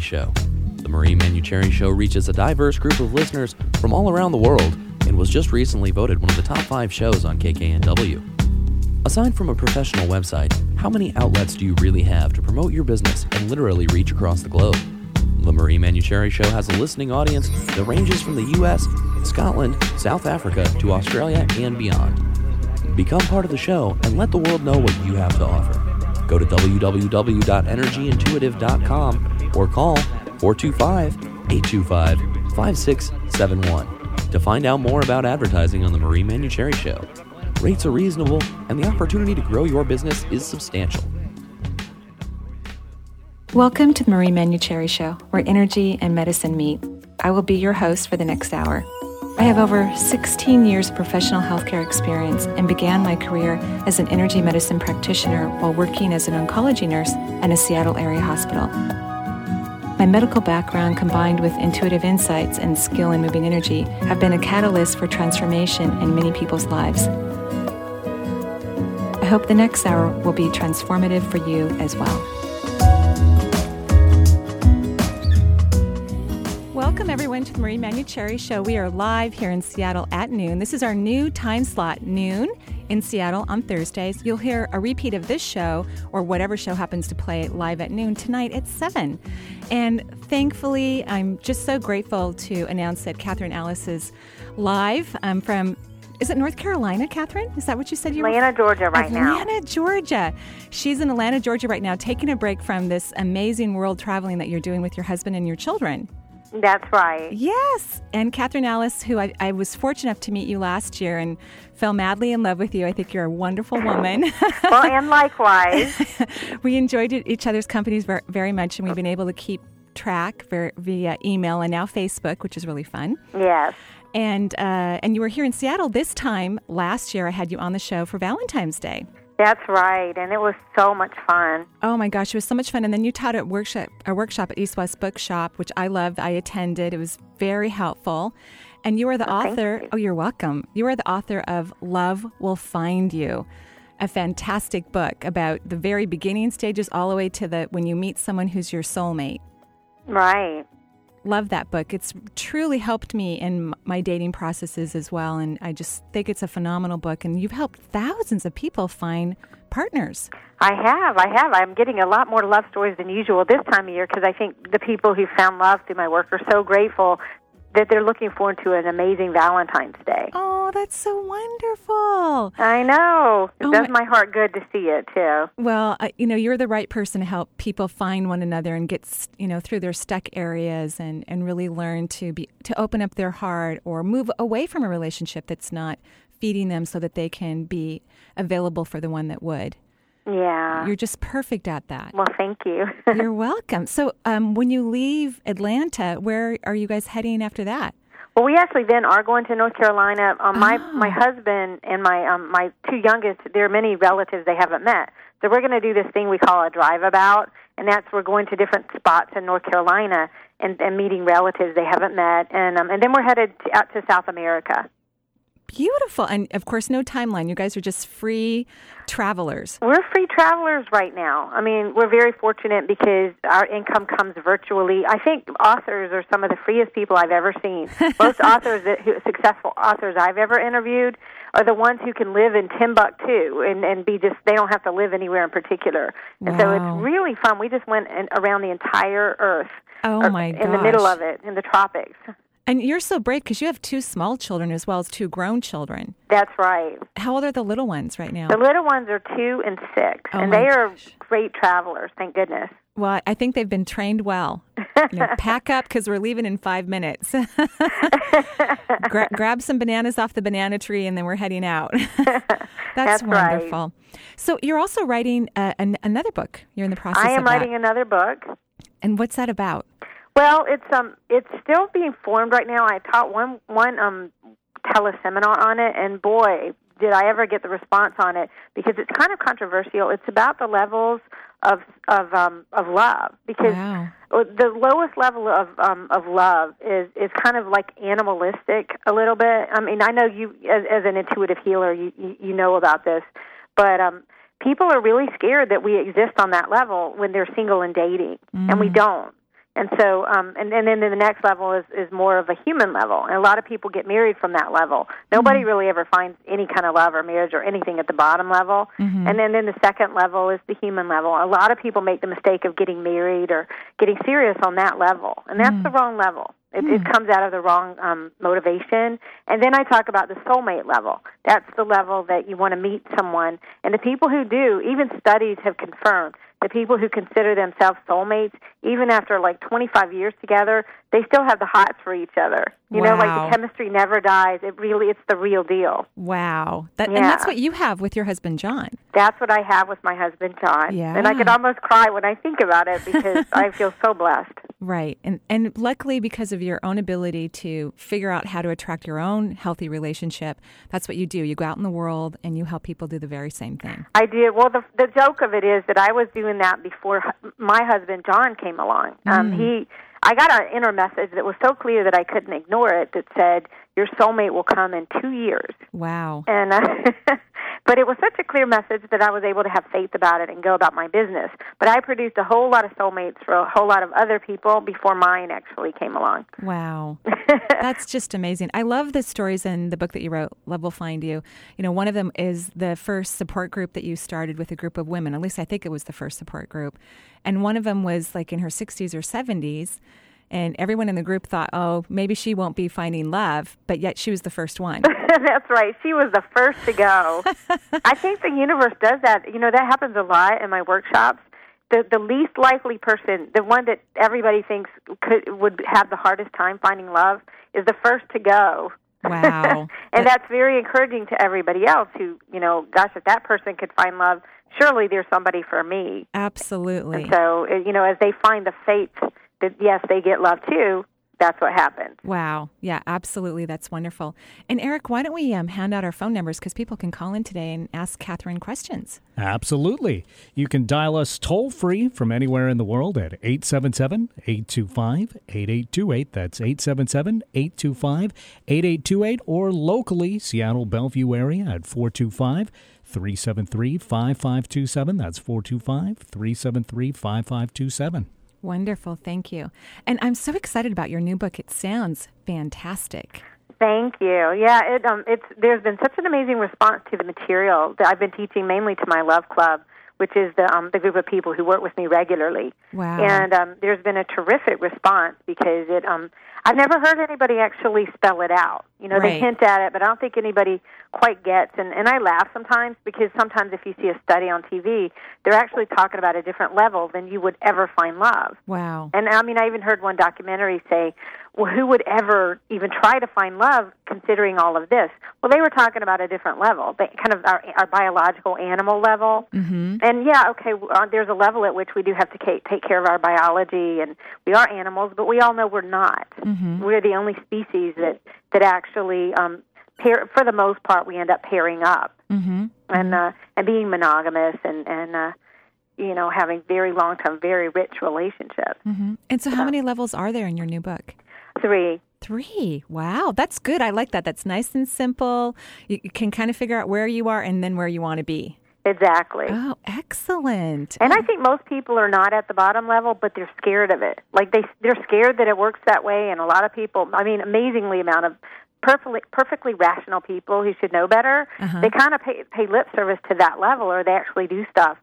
Show. The Marie Manuchehri Show reaches a diverse group of listeners from all around the world and was just recently voted one of the top five shows on KKNW. Aside from a professional website, how many outlets do you really have to promote your business and literally reach across the globe? The Marie Manuchehri Show has a listening audience that ranges from the US, Scotland, South Africa to Australia and beyond. Become part of the show and let the world know what you have to offer. Go to www.energyintuitive.com or call 425 825 5671 to find out more about advertising on the Marie Manuchehri Show. Rates are reasonable, and the opportunity to grow your business is substantial. Welcome to the Marie Manuchehri Show, where energy and medicine meet. I will be your host for the next hour. I have over 16 years of professional healthcare experience and began my career as an energy medicine practitioner while working as an oncology nurse at a Seattle area hospital. My medical background combined with intuitive insights and skill in moving energy have been a catalyst for transformation in many people's lives. I hope the next hour will be transformative for you as well. Welcome, everyone, to the Marie Manuchehri Show. We are live here in Seattle at noon. This is our new time slot, noon in Seattle on Thursdays. You'll hear a repeat of this show or whatever show happens to play live at noon tonight at 7. And thankfully, I'm just so grateful to announce that Kathryn Alice is live um, from is it North Carolina, Kathryn? Is that what you said you Atlanta, were? Georgia, right Atlanta, now. Atlanta, Georgia. She's in Atlanta, Georgia right now, taking a break from this amazing world traveling that you're doing with your husband and your children. That's right. Yes. And Kathryn Alice, who I, I, was fortunate enough to meet you last year and fell madly in love with you. I think you're a wonderful woman. well, and likewise. we enjoyed each other's companies very, very much, and we've been able to keep track via email and now Facebook, which is really fun. Yes. And uh, and you were here in Seattle this time last year. I had you on the show for Valentine's Day. That's right, and it was so much fun. Oh my gosh, it was so much fun! And then you taught at workshop a workshop at East West Bookshop, which I loved. I attended; it was very helpful. And you are the oh, author. You. Oh, you're welcome. You are the author of Love Will Find You, a fantastic book about the very beginning stages all the way to the when you meet someone who's your soulmate. Right love that book. It's truly helped me in my dating processes as well. And I just think it's a phenomenal book. And you've helped thousands of people find partners. I have. I have. I'm getting a lot more love stories than usual this time of year because I think the people who found love through my work are so grateful that they're looking forward to an amazing Valentine's Day. Oh, that's so wonderful. I know. It Oh, does my- my heart good to see it, too. Well, uh, you know, you're the right person to help people find one another and get, you know, through their stuck areas and, and really learn to be to open up their heart or move away from a relationship that's not feeding them so that they can be available for the one that would. Yeah. You're just perfect at that. well, thank you. You're welcome. So, um, when you leave Atlanta, where are you guys heading after that? Well, we actually then are going to North Carolina. Um, my Oh. my husband and my um, my two youngest, there are many relatives they haven't met. So we're going to do this thing we call a drive about, and that's we're going to different spots in North Carolina and, and meeting relatives they haven't met, and um, and then we're headed to, out to South America. Beautiful. And of course, no timeline. You guys are just free travelers. We're free travelers right now. I mean, we're very fortunate because our income comes virtually. I think authors are some of the freest people I've ever seen. Most authors, that, who, successful authors I've ever interviewed, are the ones who can live in Timbuktu and and be just. They don't have to live anywhere in particular, and so it's really fun. We just went in, around the entire Earth. Oh, uh, my In the middle of it, in the tropics. And you're so brave because you have two small children as well as two grown children. That's right. How old are the little ones right now? The little ones are two and six, Oh, and they are gosh. great travelers. Thank goodness. Well, I think they've been trained well. You know, pack up because we're leaving in five minutes. Gra- grab some bananas off the banana tree and then we're heading out. That's, That's right. wonderful. So you're also writing uh, an, another book. You're in the process I am of that. writing another book. And what's that about? Well, it's um, it's still being formed right now. I taught one one um teleseminar on it, and boy, did I ever get the response on it because it's kind of controversial. It's about the levels of of um of love because Wow. the lowest level of um of love is is kind of like animalistic a little bit. I mean, I know you as, as an intuitive healer, you, you you know about this, but um people are really scared that we exist on that level when they're single and dating, and we don't. And so, um, and, and then the next level is, is more of a human level. And a lot of people get married from that level. Nobody mm-hmm. really ever finds any kind of love or marriage or anything at the bottom level. Mm-hmm. And then, then the second level is the human level. A lot of people make the mistake of getting married or getting serious on that level. And that's mm-hmm. the wrong level. It, mm. it comes out of the wrong um, motivation. And then I talk about the soulmate level. That's the level that you want to meet someone. And the people who do, even studies have confirmed the people who consider themselves soulmates, even after like 25 years together, they still have the hots for each other. You wow. know, like the chemistry never dies. It really, it's the real deal. Wow. That, yeah. And that's what you have with your husband, John. That's what I have with my husband, John. Yeah. And I can almost cry when I think about it because I feel so blessed. Right. And, and luckily, because of your own ability to figure out how to attract your own healthy relationship, that's what you do. You go out in the world and you help people do the very same thing. I did. Well, the, the joke of it is that I was doing that before my husband, John, came along. Um, mm. He I got an inner message that was so clear that I couldn't ignore it that said, Your soulmate will come in two years. Wow. And uh, But it was such a clear message that I was able to have faith about it and go about my business. But I produced a whole lot of soulmates for a whole lot of other people before mine actually came along. Wow. That's just amazing. I love the stories in the book that you wrote, Love Will Find You. You know, one of them is the first support group that you started with a group of women. At least I think it was the first support group. And one of them was like in her 60s or 70s and everyone in the group thought, oh, maybe she won't be finding love, but yet she was the first one. That's right. She was the first to go. I think the universe does that. You know, that happens a lot in my workshops. The the least likely person, the one that everybody thinks could would have the hardest time finding love, is the first to go. Wow. and that's very encouraging to everybody else who, you know, gosh, if that person could find love, surely there's somebody for me. Absolutely. And so, eh, you know, as they find the fate that yes, they get love too. That's what happens. Wow. Yeah, absolutely. That's wonderful. And Eric, why don't we um, hand out our phone numbers because people can call in today and ask Kathryn questions? Absolutely. You can dial us toll free from anywhere in the world at 877 825 8828. That's 877 825 8828. Or locally, Seattle Bellevue area at 425 373 5527. That's 425 373 5527. Wonderful. Thank you. And I'm so excited about your new book. It sounds fantastic. Thank you. Yeah, it um it's there's been such an amazing response to the material that I've been teaching mainly to my love club, which is the um the group of people who work with me regularly. Wow. And um there's been a terrific response because it um I've never heard anybody actually spell it out. You know, right. they hint at it, but I don't think anybody quite gets. And and I laugh sometimes because sometimes if you see a study on TV, they're actually talking about a different level than you would ever find love. Wow. And I mean, I even heard one documentary say, well, who would ever even try to find love considering all of this? Well, they were talking about a different level, kind of our, our biological animal level. Mm-hmm. And yeah, okay, uh, there's a level at which we do have to take care of our biology, and we are animals, but we all know we're not. Mm-hmm. We're the only species that that actually, um, pair, for the most part, we end up pairing up mm-hmm. and uh, and being monogamous and and. Uh, you know, having very long term, very rich relationships. Mm-hmm. And so, how many levels are there in your new book? Three. Three. Wow, that's good. I like that. That's nice and simple. You, can kind of figure out where you are and then where you want to be. Exactly. Oh, excellent. And I think most people are not at the bottom level, but they're scared of it. Like they they're scared that it works that way and a lot of people, I mean, amazingly amount of perfectly perfectly rational people who should know better, uh-huh. they kind of pay pay lip service to that level or they actually do stuff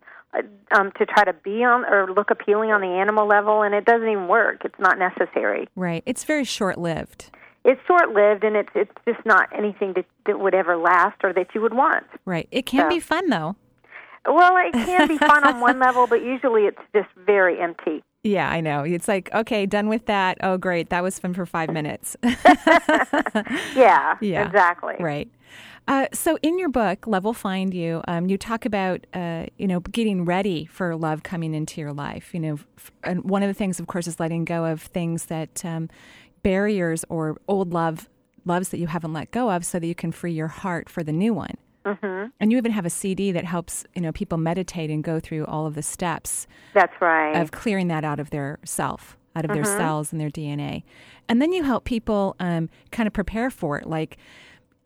um, to try to be on or look appealing on the animal level, and it doesn't even work. It's not necessary. Right. It's very short lived. It's short lived, and it's it's just not anything that, that would ever last or that you would want. Right. It can so. be fun though. Well, it can be fun on one level, but usually it's just very empty. Yeah, I know. It's like, okay, done with that. Oh, great. That was fun for five minutes. yeah, yeah, exactly. Right. Uh, so, in your book, Love Will Find You, um, you talk about uh, you know getting ready for love coming into your life. You know, f- and one of the things, of course, is letting go of things that um, barriers or old love loves that you haven't let go of, so that you can free your heart for the new one. Mm-hmm. And you even have a CD that helps you know people meditate and go through all of the steps. That's right. Of clearing that out of their self, out of mm-hmm. their cells and their DNA, and then you help people um, kind of prepare for it, like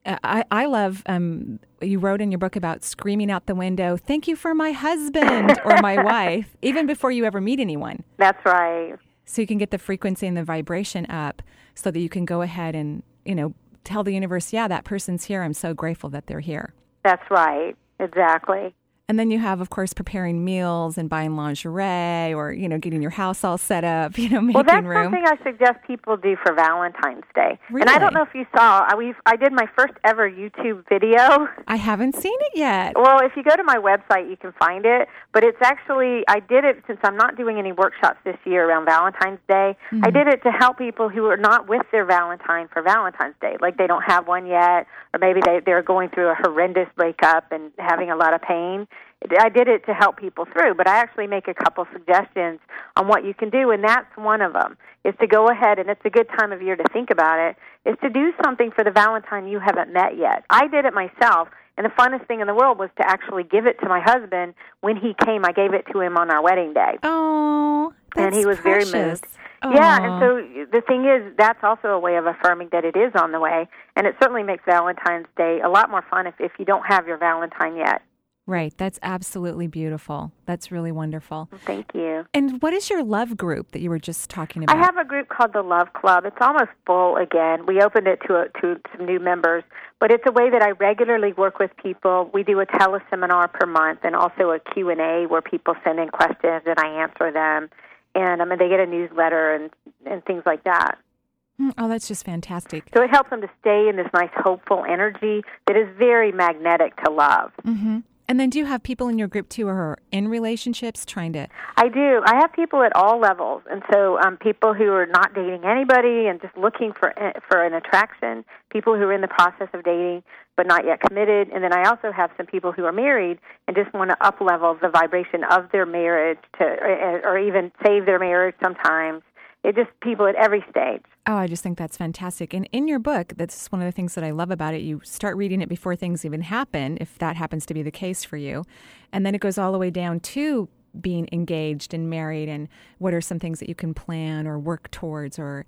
I, I love um, you wrote in your book about screaming out the window, "Thank you for my husband or my wife," even before you ever meet anyone. That's right. So you can get the frequency and the vibration up so that you can go ahead and, you know, tell the universe, yeah, that person's here. I'm so grateful that they're here. That's right. Exactly. And then you have, of course, preparing meals and buying lingerie or, you know, getting your house all set up, you know, making well, that's room. something I suggest people do for Valentine's Day. Really? And I don't know if you saw, I, we've, I did my first ever YouTube video. I haven't seen it yet. Well, if you go to my website, you can find it. But it's actually, I did it since I'm not doing any workshops this year around Valentine's Day. Mm-hmm. I did it to help people who are not with their Valentine for Valentine's Day. Like they don't have one yet, or maybe they, they're going through a horrendous breakup and having a lot of pain. I did it to help people through, but I actually make a couple suggestions on what you can do, and that's one of them. Is to go ahead, and it's a good time of year to think about it. Is to do something for the Valentine you haven't met yet. I did it myself, and the funnest thing in the world was to actually give it to my husband when he came. I gave it to him on our wedding day. Oh, and he was precious. very moved. Aww. Yeah, and so the thing is, that's also a way of affirming that it is on the way, and it certainly makes Valentine's Day a lot more fun if if you don't have your Valentine yet. Right. That's absolutely beautiful. That's really wonderful. Thank you. And what is your love group that you were just talking about? I have a group called the Love Club. It's almost full again. We opened it to a, to some new members, but it's a way that I regularly work with people. We do a teleseminar per month and also a Q&A where people send in questions and I answer them. And I mean, they get a newsletter and and things like that. Mm, Oh, that's just fantastic. So it helps them to stay in this nice hopeful energy that is very magnetic to love. hmm And then do you have people in your group too who are in relationships trying to I do. I have people at all levels, and so um, people who are not dating anybody and just looking for eh, for an attraction. People who are in the process of dating but not yet committed, and then I also have some people who are married and just want to up level the vibration of their marriage to, or, or even save their marriage. Sometimes it just people at every stage. Oh, I just think that's fantastic. And in your book, that's one of the things that I love about it. You start reading it before things even happen, if that happens to be the case for you. And then it goes all the way down to being engaged and married and what are some things that you can plan or work towards or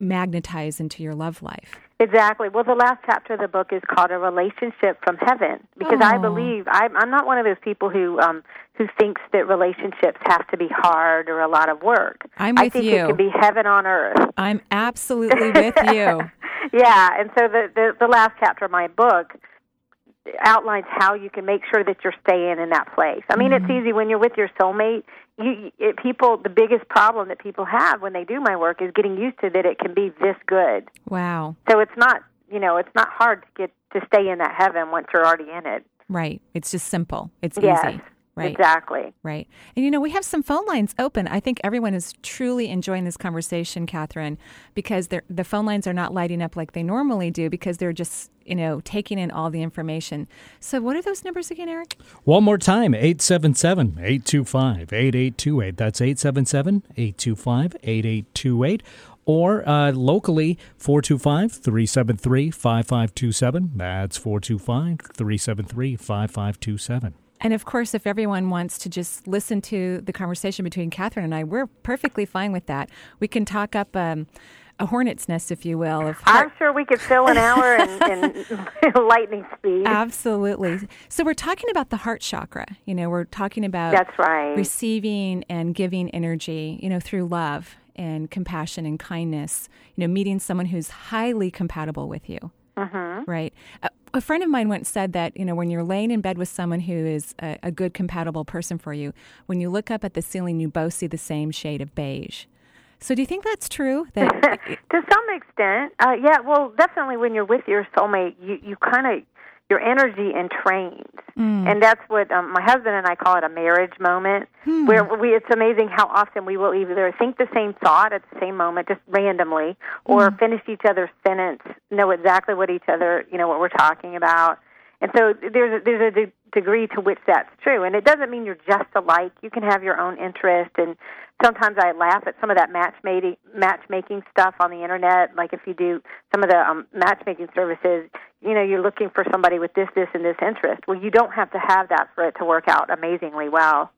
magnetize into your love life. Exactly. Well, the last chapter of the book is called "A Relationship from Heaven" because I believe I'm, I'm not one of those people who um, who thinks that relationships have to be hard or a lot of work. I'm with I think you. it can be heaven on earth. I'm absolutely with you. yeah, and so the, the the last chapter of my book outlines how you can make sure that you're staying in that place. I mean, Mm-hmm. it's easy when you're with your soulmate. You it, people the biggest problem that people have when they do my work is getting used to that it can be this good. Wow. So it's not, you know, it's not hard to get to stay in that heaven once you're already in it. Right. It's just simple. It's Yes, easy. Right. Exactly. Right. And you know, we have some phone lines open. I think everyone is truly enjoying this conversation, Kathryn, because they're, the phone lines are not lighting up like they normally do because they're just, you know, taking in all the information. So, what are those numbers again, Eric? One more time 877 825 8828. That's 877 825 8828. Or uh, locally, 425 373 5527. That's 425 373 5527. And of course, if everyone wants to just listen to the conversation between Kathryn and I, we're perfectly fine with that. We can talk up um, a hornet's nest, if you will, of I'm sure we could fill an hour in, in lightning speed. Absolutely. So we're talking about the heart chakra. You know, we're talking about That's right. receiving and giving energy, you know, through love and compassion and kindness, you know, meeting someone who's highly compatible with you. Mm-hmm. Right. A, a friend of mine once said that, you know, when you're laying in bed with someone who is a, a good, compatible person for you, when you look up at the ceiling, you both see the same shade of beige. So do you think that's true? That to some extent, uh, yeah. Well, definitely when you're with your soulmate, you you kind of your energy entrains, Mm. and that's what um, my husband and I call it a marriage moment. Hmm. Where we, it's amazing how often we will either think the same thought at the same moment, just randomly, or Hmm. finish each other's sentence, know exactly what each other, you know, what we're talking about. And so there's a, there's a de- degree to which that's true, and it doesn't mean you're just alike. You can have your own interest, and sometimes I laugh at some of that matchmaking matchmaking stuff on the internet. Like if you do some of the um, matchmaking services, you know, you're looking for somebody with this, this, and this interest. Well, you don't have to have that for it to work out amazingly well.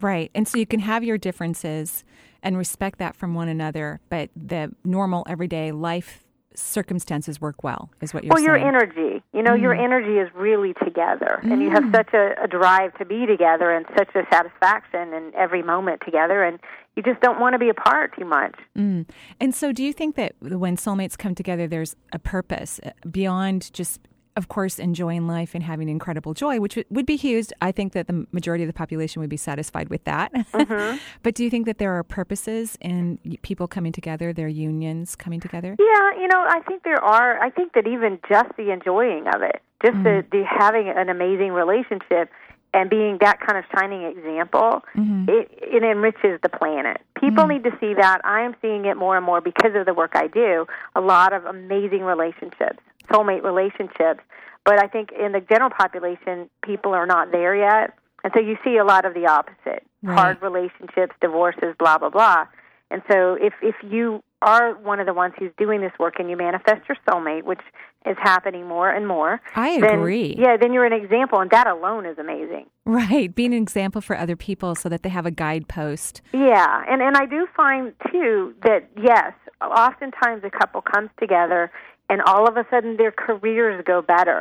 Right. And so you can have your differences and respect that from one another, but the normal everyday life circumstances work well. Is what you're well, saying? your energy. You know, your energy is really together, and you have such a, a drive to be together, and such a satisfaction in every moment together, and you just don't want to be apart too much. Mm. And so, do you think that when soulmates come together, there's a purpose uh, beyond just, of course, enjoying life and having incredible joy, which would- would be huge? I think that the majority of the population would be satisfied with that. Mm-hmm. but do you think that there are purposes in people coming together, their unions coming together? Yeah, you know, I think there are. I think that even just the enjoying of it, just the, mm. the having an amazing relationship and being that kind of shining example, mm-hmm. it, it enriches the planet. People mm. need to see that. I am seeing it more and more because of the work I do. A lot of amazing relationships, soulmate relationships. But I think in the general population, people are not there yet. And so you see a lot of the opposite Right. hard relationships, divorces, blah, blah, blah. And so if, if you are one of the ones who's doing this work and you manifest your soulmate, which is happening more and more, I then- agree. yeah, then you're an example, and that alone is amazing. Right. Being an example for other people so that they have a guidepost. Yeah, and and I do find too that yes, oftentimes a couple comes together and all of a sudden their careers go better,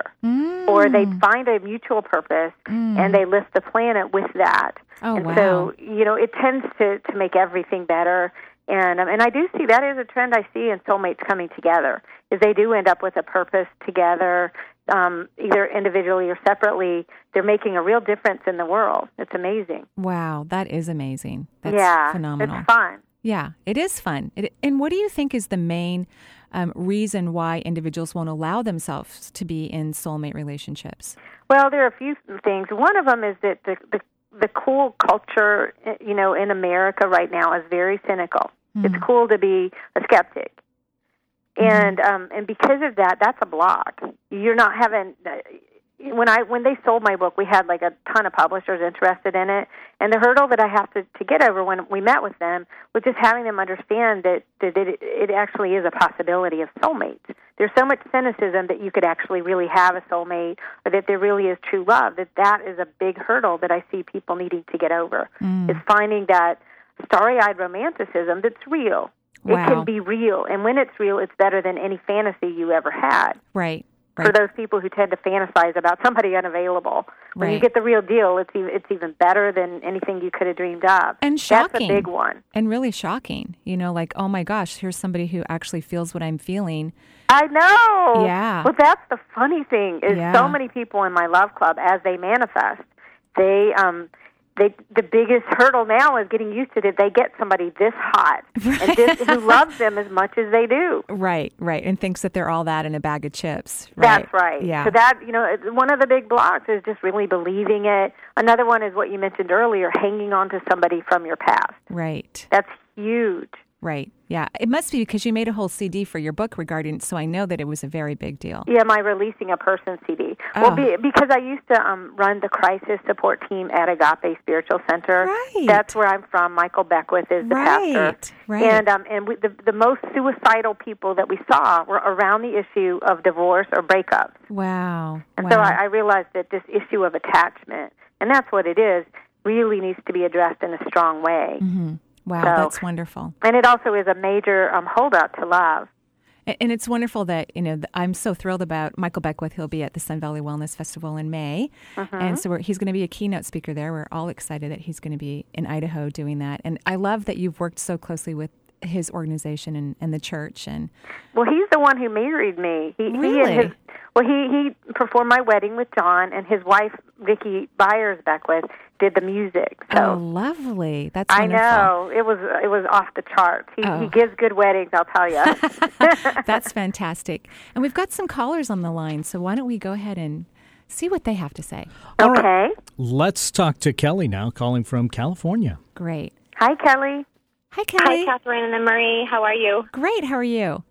or they Mm. find a mutual purpose and they lift the planet with that. Oh, and wow. so you know it tends to to make everything better. And um, and I do see that is a trend I see in soulmates coming together. Is they do end up with a purpose together, um, either individually or separately. They're making a real difference in the world. It's amazing. Wow, that is amazing. That's yeah, phenomenal. it's fun. Yeah, it is fun. It, and what do you think is the main um, reason why individuals won't allow themselves to be in soulmate relationships? Well, there are a few things. One of them is that the the, the cool culture, eh, you know, in America right now is very cynical. It's cool to be a skeptic, and um, and because of that, that's a block. You're not having. When I when they sold my book, we had like a ton of publishers interested in it, and the hurdle that I have to to get over when we met with them was just having them understand that that it, it actually is a possibility of soulmates. There's so much cynicism that you could actually really have a soulmate, or that there really is true love. That that is a big hurdle that I see people needing to get over. Mm. Is finding that starry-eyed romanticism that's real. It can be real, and when it's real, it's better than any fantasy you ever had Right. For those people who tend to fantasize about somebody unavailable. When you get the real deal, it's even, it's even better than anything you could have dreamed of. And shocking. That's a big one. And really shocking. You know, like, oh my gosh, here's somebody who actually feels what I'm feeling. I know. Yeah. Well, that's the funny thing is Yeah. so many people in my love club, as they manifest, they um they the biggest hurdle now is getting used to it. They get somebody this hot and this who loves them as much as they do. Right, right. And thinks that they're all that in a bag of chips. That's right. Yeah. So that you know, it's- one of the big blocks is just really believing it. Another one is what you mentioned earlier, hanging on to somebody from your past. right. That's huge. Right. Yeah. It must be because you made a whole CD for your book regarding so I know that it was a very big deal. Yeah, my releasing a person CD. Oh. Well, be, because I used to um, run the crisis support team at Agape Spiritual Center. Right. That's where I'm from. Michael Beckwith is the pastor. Right, right. And um, and we, the the most suicidal people that we saw were around the issue of divorce or breakups. Wow. And wow. so I, I realized that this issue of attachment, and that's what it is, really needs to be addressed in a strong way. Wow, so- that's wonderful. And it also is a major um, holdup to love. And it's wonderful that, you know, I'm so thrilled about Michael Beckwith. He'll be at the Sun Valley Wellness Festival in May. Mm-hmm. And so we're, he's going to be a keynote speaker there. We're all excited that he's going to be in Idaho doing that. And I love that you've worked so closely with his organization and, and the church. And Well, he's the one who married me. He, he Really? and his well, he he performed my wedding with John, and his wife Rickie Byars Beckwith did the music. So oh, lovely. That's I wonderful. know it was it was off the charts. He Oh. he gives good weddings, I'll tell you. That's fantastic. And we've got some callers on the line. So why don't we go ahead and see what they have to say? okay. Let's talk to Kelly now, calling from California. Great. Hi, Kelly. Hi, Kelly. Hi, Catherine and Marie. How are you? Great. How are you?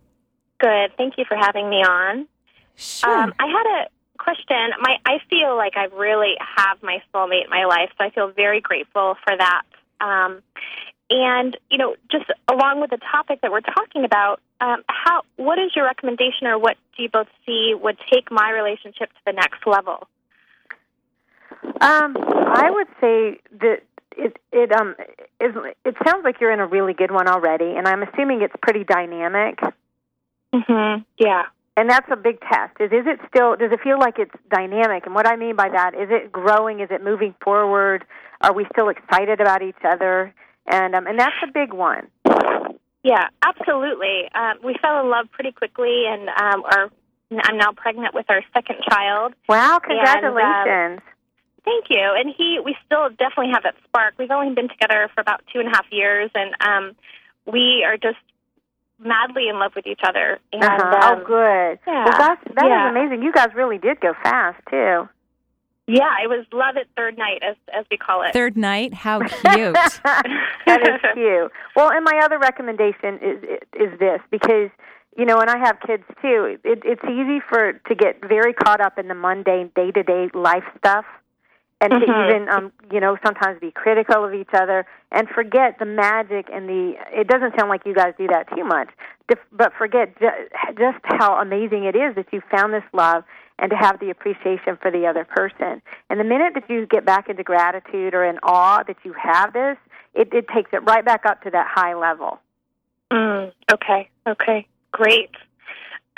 Good. Thank you for having me on. Sure. Um, I had a question. My, I feel like I really have my soulmate in my life, so I feel very grateful for that. Um, and you know, just along with the topic that we're talking about, um, how what is your recommendation, or what do you both see would take my relationship to the next level? Um, I would say that it it um is it sounds like you're in a really good one already, and I'm assuming it's pretty dynamic. Mhm. Yeah. And that's a big test. Is is it still does it feel like it's dynamic? And what I mean by that is it growing? Is it moving forward? Are we still excited about each other? And um, and that's a big one. Yeah, absolutely. Um, we fell in love pretty quickly, and um, are, I'm now pregnant with our second child. Wow, um, congratulations. Thank you. And he, we still definitely have that spark. We've only been together for about two and a half years, and um, we are just madly in love with each other. And uh-huh. um, oh, good. yeah. Well, that's that is Yeah. amazing. You guys really did go fast too. yeah, it was love at third night, as as we call it. Third night, how cute. that is cute. Well, and my other recommendation is is this because you know, and I have kids too. It, it's easy for to get very caught up in the mundane day to day life stuff, and to Mhm. even um, you know sometimes be critical of each other and forget the magic and the. It doesn't sound like you guys do that too much, but forget just how amazing it is that you found this love and to have the appreciation for the other person. And the minute that you get back into gratitude or in awe that you have this, it, it takes it right back up to that high level. Mm, okay. Okay. Great.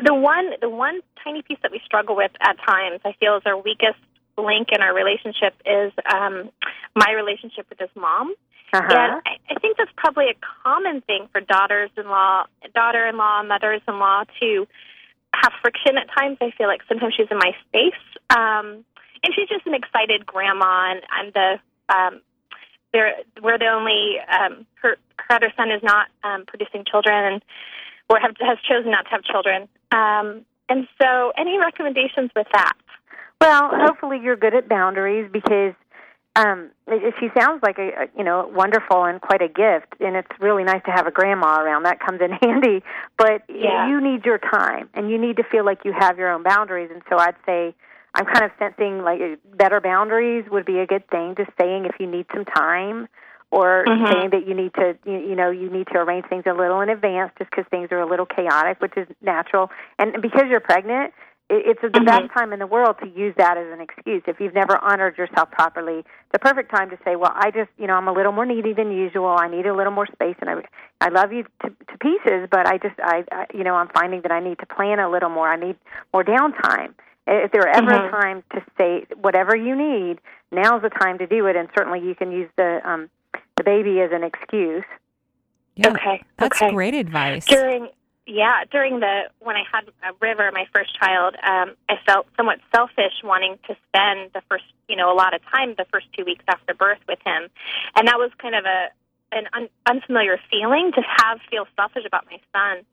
The one, the one tiny piece that we struggle with at times, I feel, is our weakest link in our relationship is um, my relationship with his mom. Uh-huh. And I, I think that's probably a common thing for daughters-in-law, daughter-in-law, mothers-in-law to have friction at times. I feel like sometimes she's in my space, um, and she's just an excited grandma, and I'm the um, they're, we're the only um, her her other son is not um, producing children, and or have, has chosen not to have children. Um, and so, any recommendations with that? Well, hopefully you're good at boundaries because um she sounds like a, you know wonderful and quite a gift and it's really nice to have a grandma around that comes in handy but Yeah. you need your time and you need to feel like you have your own boundaries and so I'd say I'm kind of sensing like better boundaries would be a good thing just saying if you need some time or Mhm. saying that you need to you, you know you need to arrange things a little in advance just because things are a little chaotic which is natural and because you're pregnant it's the Mhm. best time in the world to use that as an excuse if you've never honored yourself properly the perfect time to say well i just you know i'm a little more needy than usual i need a little more space and i i love you to, to pieces but i just I, I you know i'm finding that i need to plan a little more i need more downtime if there were ever Mhm. a time to say whatever you need now's the time to do it and certainly you can use the um the baby as an excuse Yeah, okay, That's okay. great advice. During yeah, during the when I had uh, River, my first child, um, I felt somewhat selfish wanting to spend the first, you know, a lot of time the first two weeks after birth with him, and that was kind of a an un, unfamiliar feeling to have feel selfish about my son.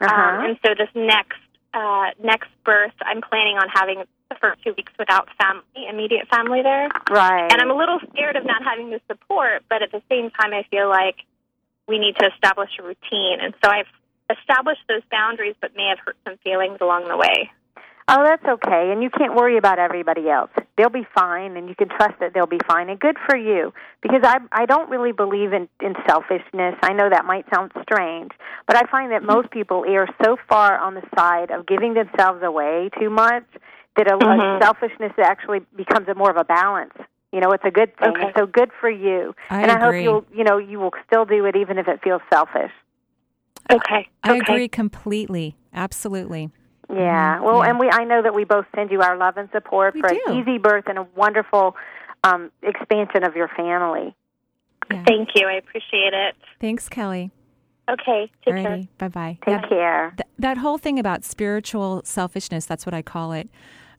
uh-huh. Um, and so this next uh, next birth, I'm planning on having the first two weeks without family, immediate family there. right And I'm a little scared of not having the support, but at the same time, I feel like we need to establish a routine. And so I've established those boundaries, but may have hurt some feelings along the way. Oh, that's okay. And you can't worry about everybody else. They'll be fine, and you can trust that they'll be fine. And good for you, because I I don't really believe in in selfishness. I know that might sound strange, but I find that most people err so far on the side of giving themselves away too much that a, a Mhm. selfishness actually becomes a more of a balance. You know, it's a good thing. Okay. And so good for you. I and I hope you'll you know you will still do it even if it feels selfish. Okay. I okay. agree completely. Absolutely. Yeah. Mhm. Well, Yeah. and we I know that we both send you our love and support We for do. an easy birth and a wonderful um, expansion of your family. Yeah. Thank you. I appreciate it. Thanks, Kelly. Okay. Take care. Bye bye. Take care. Th- that whole thing about spiritual selfishness, that's what I call it.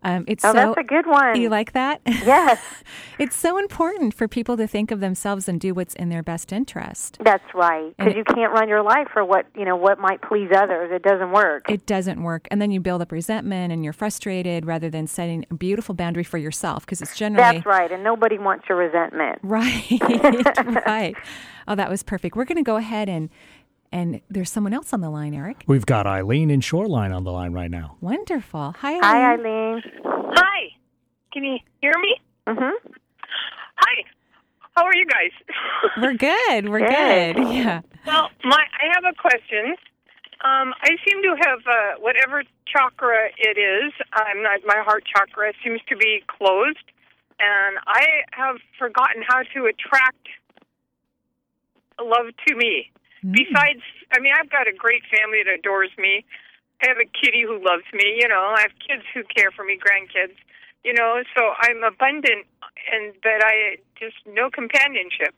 Um, it's Oh, so. that's a good one. you like that? yes, it's so important for people to think of themselves and do what's in their best interest. that's right. Because you can't run your life for what you know what might please others. It doesn't work. It doesn't work. And then you build up resentment and you're frustrated rather than setting a beautiful boundary for yourself because it's generally. that's right. And nobody wants your resentment. Right, right. Oh, that was perfect. We're going to go ahead and and there's someone else on the line, Eric. We've got Eileen in Shoreline on the line right now. Wonderful. Hi, Eileen. Hi, Eileen. Hi. Can you hear me? Mhm. Hi. How are you guys? We're good. We're Good. good. Yeah. well, my I have a question. Um, I seem to have uh, whatever chakra it is. I'm not. My heart chakra seems to be closed, and I have forgotten how to attract love to me. Mm. Besides, I mean, I've got a great family that adores me, I have a kitty who loves me. You know, I have kids who care for me, grandkids. You know, so I'm abundant, and but I just no companionship.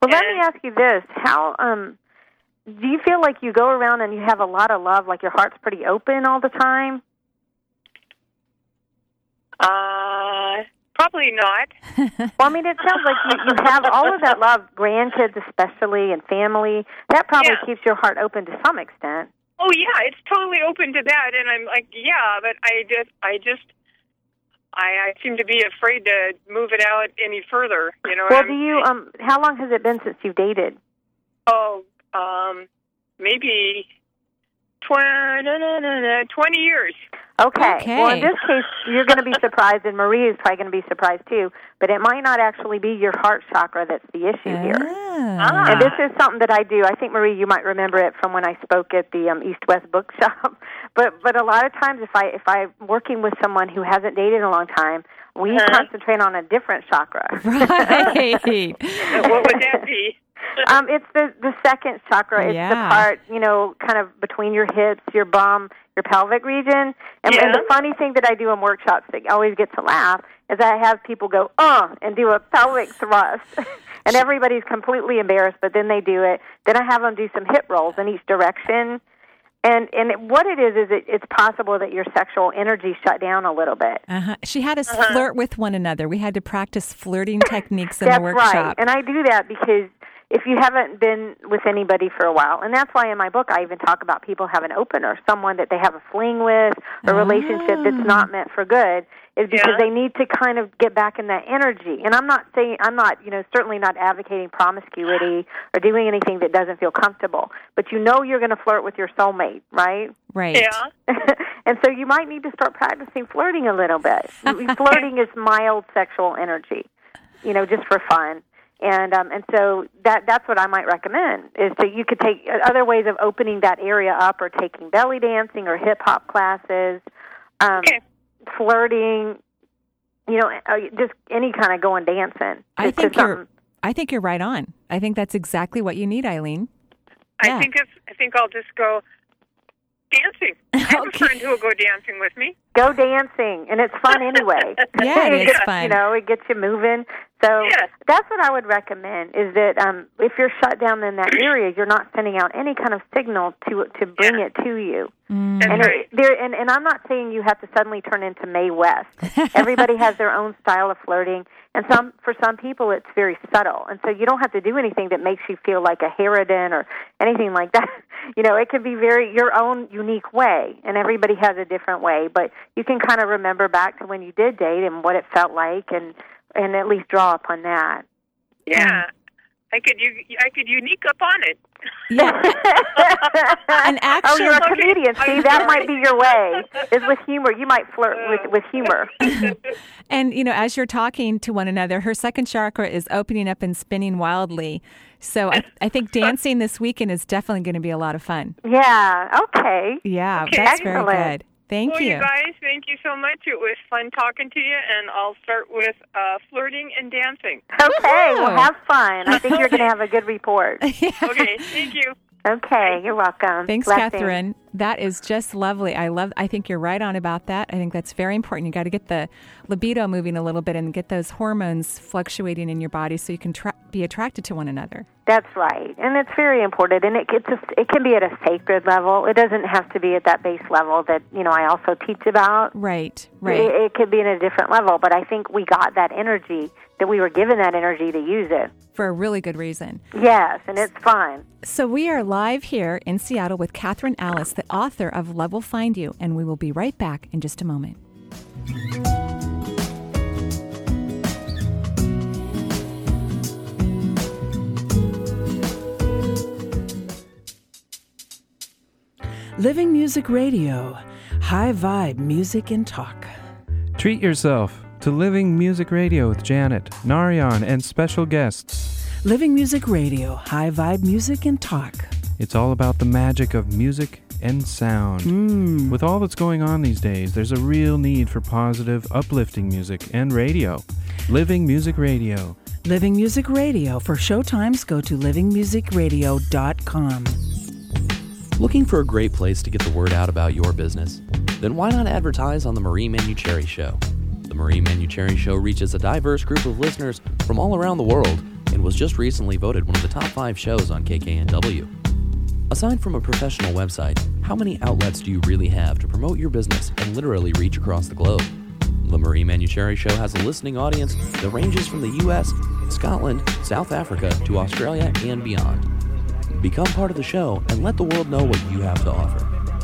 Well, let me ask you this: How um, do you feel like you go around and you have a lot of love, like your heart's pretty open all the time? Uh, probably not. Well, I mean, it sounds like you, you have all of that love, grandkids especially, and family. That probably Yeah. keeps your heart open to some extent. Oh yeah, it's totally open to that, and I'm like, yeah, but I just, I just, I, I seem to be afraid to move it out any further. You know. Well, do you? Um, how long has it been since you've dated? Oh, um, maybe twenty, no, no, no, no, twenty years. Okay. Okay. Well, in this case, you're going to be surprised, and Marie is probably going to be surprised too. But it might not actually be your heart chakra that's the issue here. Ah. And this is something that I do. I think Marie, you might remember it from when I spoke at the um, East West Bookshop. But but a lot of times, if I if I'm working with someone who hasn't dated in a long time, we Uh-huh. concentrate on a different chakra. Right. what would that be? um, it's the the second chakra. It's the part you know, kind of between your hips, your bum, your pelvic region. And, and the funny thing that I do in workshops that always get to laugh is I have people go uh and do a pelvic thrust. And everybody's completely embarrassed, but then they do it. Then I have them do some hip rolls in each direction, and and it, what it is is it, it's possible that your sexual energy shut down a little bit. Uh-huh. She had us flirt with one another. We had to practice flirting techniques in That's the workshop. right. And I do that because if you haven't been with anybody for a while, and that's why in my book I even talk about people have an opener, someone that they have a fling with, a relationship that's ah. not meant for good, is because Yeah. they need to kind of get back in that energy. And I'm not saying I'm not, you know, certainly not advocating promiscuity or doing anything that doesn't feel comfortable. But you know you're going to flirt with your soulmate, right? Right. Yeah. and so you might need to start practicing flirting a little bit. flirting is mild sexual energy, you know, just for fun. And um, and so that that's what I might recommend is that you could take uh, other ways of opening that area up, or taking belly dancing or hip hop classes, um, Okay. flirting, you know, uh, just any kind of going dancing. I to- to think you're. I think you're right on. I think that's exactly what you need, Eileen. Yeah. I think if I think I'll just go dancing. I have Okay. a friend who will go dancing with me. Go dancing, and it's fun anyway. Yeah, it is gets, fun. You know, it gets you moving. So Yeah. that's what I would recommend is that um, if you're shut down in that area, you're not sending out any kind of signal to to bring Yeah. it to you. Mm. And right. it, there, and, and I'm not saying you have to suddenly turn into Mae West. Everybody has their own style of flirting, and some for some people it's very subtle, and so you don't have to do anything that makes you feel like a harridan or anything like that. You know, it can be very your own unique way, and everybody has a different way. But you can kind of remember back to when you did date and what it felt like, and and at least draw upon that. Yeah. Mm. I could you I could unique up on it. Yeah. And oh, you're a actually- comedian. See, I'm that sorry. might be your way. Is with humor. You might flirt with oh. with humor. And you know, as you're talking to one another, her second chakra is opening up and spinning wildly. So I, I think dancing this weekend is definitely going to be a lot of fun. Yeah. Okay. Yeah, Okay. that's very good. Thank well, you. you guys, thank you so much. It was fun talking to you, and I'll start with uh, flirting and dancing. Okay, well, Woohoo. have fun. I think you're going to have a good report. Okay, thank you. Okay, you're welcome. Thanks, Blessings. Kathryn. That is just lovely. I love. I think you're right on about that. I think that's very important. You got to get the libido moving a little bit and get those hormones fluctuating in your body so you can tra- be attracted to one another. That's right, and it's very important. And it it's a, it can be at a sacred level. It doesn't have to be at that base level that you know I also teach about. Right. Right. It, it could be in a different level, but I think we got that energy that we were given that energy to use it. For a really good reason. Yes, and it's fine. So we are live here in Seattle with Kathryn Alice, the author of Love Will Find You, and we will be right back in just a moment. Living Music Radio, high vibe music and talk. Treat yourself to Living Music Radio with Janet, Narion, and special guests. Living Music Radio, high vibe music and talk. It's all about the magic of music and sound. Mm. With all that's going on these days, there's a real need for positive, uplifting music and radio. Living Music Radio. Living Music Radio. For showtimes, go to livingmusicradio.com. Looking for a great place to get the word out about your business? Then why not advertise on the Marie Manuchehri Show? The Marie Manuchehri Show reaches a diverse group of listeners from all around the world and was just recently voted one of the top five shows on KKNW. Aside from a professional website, how many outlets do you really have to promote your business and literally reach across the globe? The Marie Manuchehri Show has a listening audience that ranges from the US, Scotland, South Africa to Australia and beyond. Become part of the show and let the world know what you have to offer.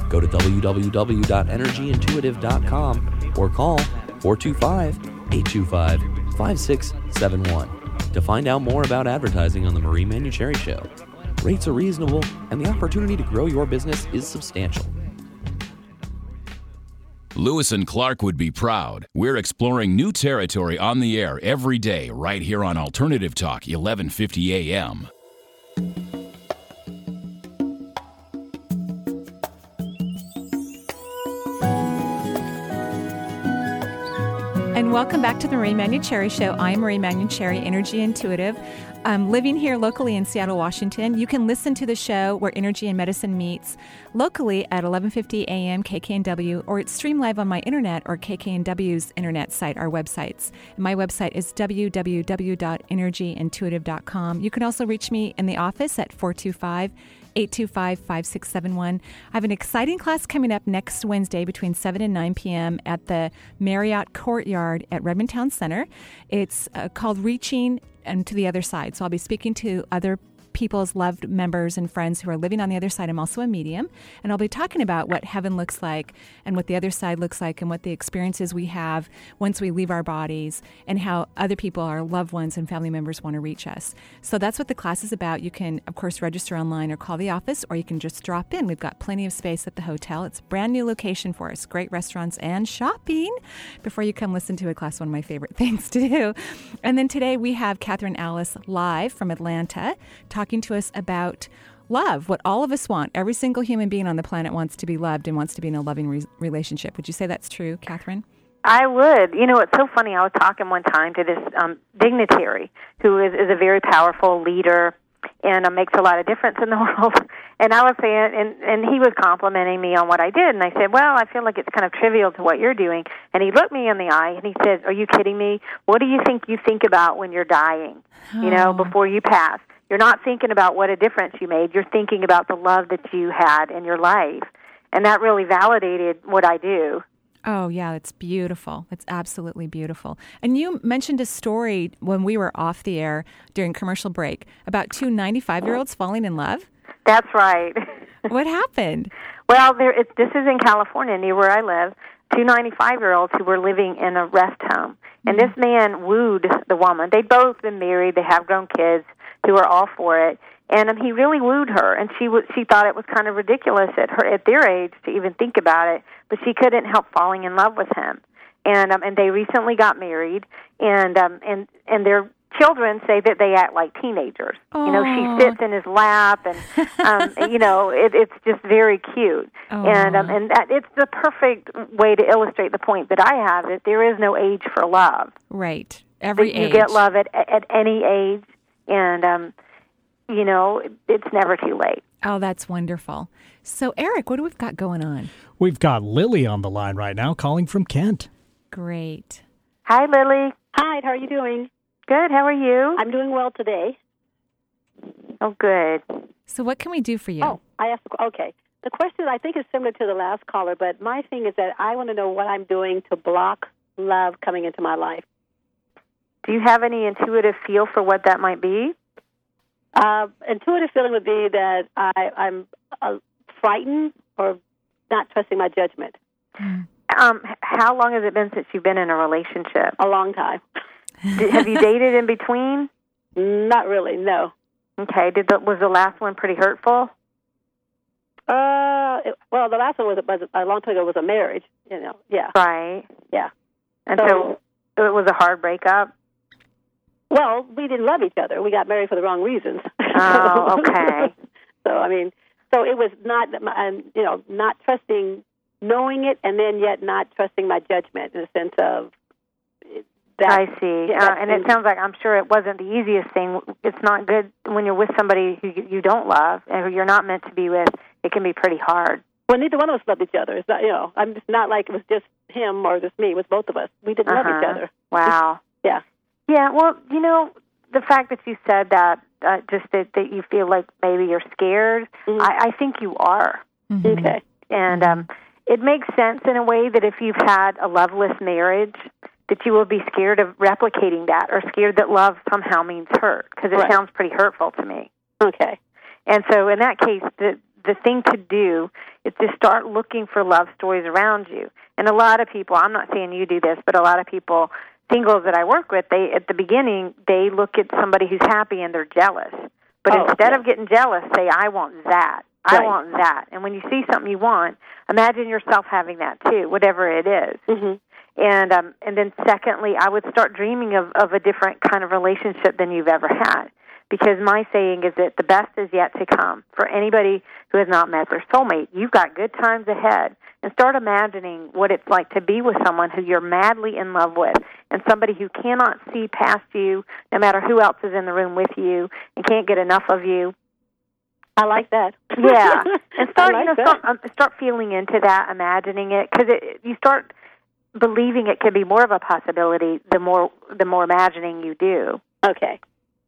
Go to www.energyintuitive.com or call 425 825 5671 to find out more about advertising on the Marie Manuchehri Show. Rates are reasonable, and the opportunity to grow your business is substantial. Lewis and Clark would be proud. We're exploring new territory on the air every day, right here on Alternative Talk, 1150 AM. And welcome back to the Marie Manuchehri Show. I'm Marie Manuchehri, Energy Intuitive. Um, living here locally in Seattle, Washington. You can listen to the show where energy and medicine meets locally at 11:50 a.m. KKNW, or it's streamed live on my internet or KKNW's internet site, our websites. my website is www.energyintuitive.com. You can also reach me in the office at 425- 825 5671. I have an exciting class coming up next Wednesday between 7 and 9 p.m. at the Marriott Courtyard at Redmond Town Center. It's uh, called Reaching and to the Other Side. So I'll be speaking to other people's loved members and friends who are living on the other side. I'm also a medium, and I'll be talking about what heaven looks like and what the other side looks like and what the experiences we have once we leave our bodies and how other people, our loved ones and family members, want to reach us. So that's what the class is about. You can, of course, register online or call the office, or you can just drop in. We've got plenty of space at the hotel. It's a brand new location for us, great restaurants and shopping before you come listen to a class, one of my favorite things to do. And then today we have Kathryn Alice live from Atlanta talking to us about love, what all of us want. Every single human being on the planet wants to be loved and wants to be in a loving re- relationship. Would you say that's true, Kathryn? I would. You know, it's so funny. I was talking one time to this um, dignitary who is, is a very powerful leader and uh, makes a lot of difference in the world. And I was saying, and and he was complimenting me on what I did, and I said, "Well, I feel like it's kind of trivial to what you're doing." And he looked me in the eye and he said, "Are you kidding me? What do you think you think about when you're dying? You know, Oh. before you pass." You're not thinking about what a difference you made. You're thinking about the love that you had in your life. And that really validated what I do. Oh, yeah, it's beautiful. It's absolutely beautiful. And you mentioned a story when we were off the air during commercial break about two 95 year olds falling in love. That's right. What happened? Well, there, it, this is in California, near where I live. Two 95 year olds who were living in a rest home. And mm-hmm. this man wooed the woman. They'd both been married, they have grown kids who are all for it. And um, he really wooed her, and she was, she thought it was kind of ridiculous at her at their age to even think about it, but she couldn't help falling in love with him. And um, and they recently got married, and um, and and their children say that they act like teenagers. You know, she sits in his lap, and um, you know, it, it's just very cute. And um, and that, it's the perfect way to illustrate the point that I have that there is no age for love. Right. Every that you age. get love at at any age, and um, you know, it's never too late. Oh, that's wonderful. So, Eric, what do we've got going on? We've got Lily on the line right now calling from Kent. Great. Hi, Lily. Hi, how are you doing? Good. How are you? I'm doing well today. Oh, good. So, what can we do for you? Oh, I asked. The, okay, the question I think is similar to the last caller, but my thing is that I want to know what I'm doing to block love coming into my life. Do you have any intuitive feel for what that might be? Uh, intuitive feeling would be that I, I'm uh, frightened or not trusting my judgment. Um, how long has it been since you've been in a relationship? A long time. Did, have you dated in between? Not really. No. Okay. Did the, was the last one pretty hurtful? Uh, it, well, the last one was, was a long time ago. Was a marriage. You know. Yeah. Right. Yeah. And so, So- it was a hard breakup. Well, we didn't love each other. We got married for the wrong reasons. Oh, okay. so I mean, so it was not, um, you know, not trusting, knowing it, and then yet not trusting my judgment in the sense of that. I see. Yeah, uh, and it sounds like I'm sure it wasn't the easiest thing. It's not good when you're with somebody who you you don't love and who you're not meant to be with. It can be pretty hard. Well, neither one of us loved each other. It's not, you know, I'm just not like it was just him or just me. It was both of us. We didn't love each Uh-huh. other. Wow. Yeah. Yeah. Well, you know, the fact that you said that, uh, just that that you feel like maybe you're scared. Mhm. I, I think you are. Mhm. Okay. And um, it makes sense in a way that if you've had a loveless marriage, that you will be scared of replicating that or scared that love somehow means hurt because it Right. sounds pretty hurtful to me. Okay. And so in that case, the the thing to do is to start looking for love stories around you. And a lot of people, I'm not saying you do this, but a lot of people, singles that I work with, they at the beginning they look at somebody who's happy and they're jealous. But Oh, instead yeah. of getting jealous, say I want that. I want that. And when you see something you want, imagine yourself having that too, whatever it is. Mhm. And um, and then secondly, I would start dreaming of, of a different kind of relationship than you've ever had. Because my saying is that the best is yet to come. For anybody who has not met their soulmate, you've got good times ahead. And start imagining what it's like to be with someone who you're madly in love with and somebody who cannot see past you, no matter who else is in the room with you, and can't get enough of you. I like that. Yeah, and start like you know start, um, start feeling into that, imagining it, because it, you start believing it can be more of a possibility the more the more imagining you do. Okay.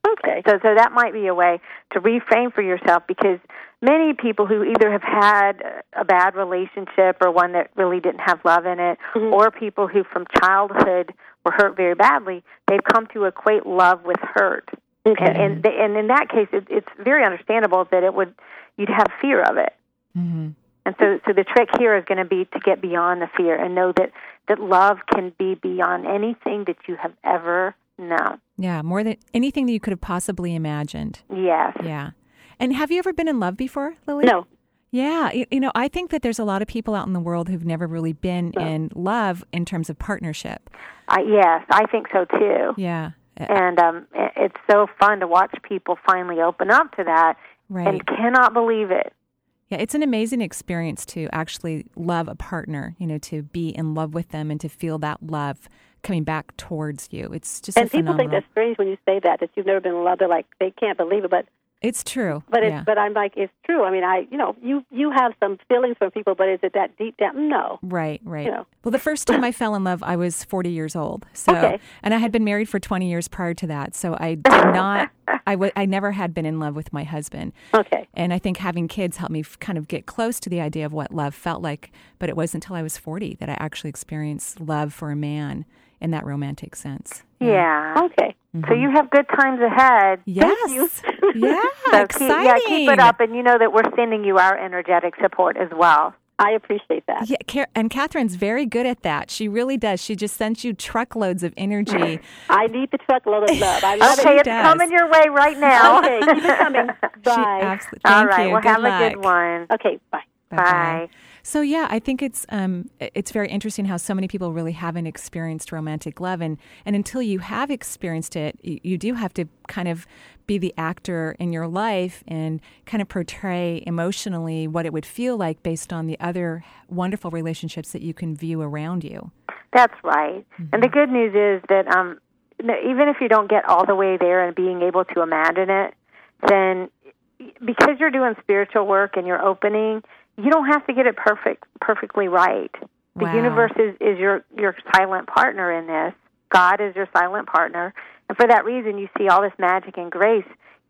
Okay. So so that might be a way to reframe for yourself because many people who either have had a bad relationship or one that really didn't have love in it, Mhm. or people who from childhood were hurt very badly, they've come to equate love with hurt. Okay. And and, they, and in that case, it, it's very understandable that it would you'd have fear of it. Mhm. And so, so the trick here is going to be to get beyond the fear and know that that love can be beyond anything that you have ever known. Yeah, more than anything that you could have possibly imagined. Yes. Yeah. And have you ever been in love before, Lily? no. Yeah, you, you know, I think that there's a lot of people out in the world who've never really been No. in love in terms of partnership. I, yes, I think so too. Yeah. Uh, And um, it's so fun to watch people finally open up to that Right. and cannot believe it. Yeah, it's an amazing experience to actually love a partner, you know, to be in love with them and to feel that love coming back towards you. It's just And people think that's strange when you say that that you've never been in love. They're like they can't believe it, but It's true. but yeah. but I'm like it's true. I mean, I you know you you have some feelings for people, but is it that deep down? No. Right, right. You know. Well, the first time I fell in love, I was 40 years old. So, Okay. and I had been married for 20 years prior to that. So I did not, I I never had been in love with my husband. Okay. And I think having kids helped me f- kind of get close to the idea of what love felt like. But it wasn't until I was 40 that I actually experienced love for a man in that romantic sense. Yeah. Okay. So mm-hmm. you have good times ahead. Yes. Yeah. So exciting. keep, yeah, keep it up, and you know that we're sending you our energetic support as well. I appreciate that. Yeah, and Kathryn's very good at that. She really does. She just sends you truckloads of energy. I need the truckload of love. I love Okay, it. it's does. coming your way right now. Okay, keep it coming. She Bye. absolutely. All Thank right. you. Well, Good have luck. a good one. Okay, bye. Bye-bye. Bye. So yeah, I think it's um, it's very interesting how so many people really haven't experienced romantic love, and and until you have experienced it, you, you do have to kind of be the actor in your life and kind of portray emotionally what it would feel like based on the other wonderful relationships that you can view around you. That's right. And the good news is that um, even if you don't get all the way there and being able to imagine it, then because you're doing spiritual work and you're opening, you don't have to get it perfect, perfectly right. The Wow. universe is, is your your silent partner in this. God is your silent partner, and for that reason, you see all this magic and grace